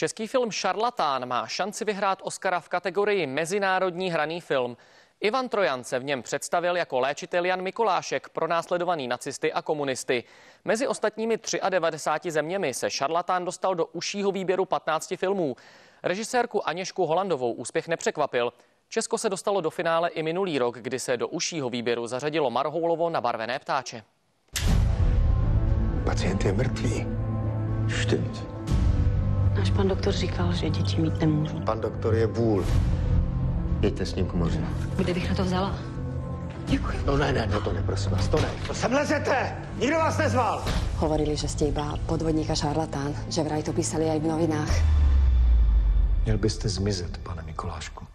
Český film Šarlatán má šanci vyhrát Oscara v kategorii Mezinárodní hraný film. Ivan Trojan se v něm představil jako léčitel Jan Mikolášek, pro následovaný nacisty a komunisty. Mezi ostatními 93 zeměmi se Šarlatán dostal do užšího výběru 15 filmů. Režisérku Aněšku Holandovou úspěch nepřekvapil. Česko se dostalo do finále i minulý rok, kdy se do užšího výběru zařadilo Marhoulovo na barvené ptáče. Pacient je mrtvý. Stimmt. Doktor říkal, že děti mít nemůžu. Pan doktor je vůl. Jeďte s ním k moři. Kde bych na to vzala? Děkuji. No ne, ne, no to ne, prosím vás, to ne. To sem lezete! Nikdo vás nezval! Hovorili, že ste iba podvodník a šarlatán, že vraj to písali aj v novinách. Měl byste zmizet, pane Mikolášku.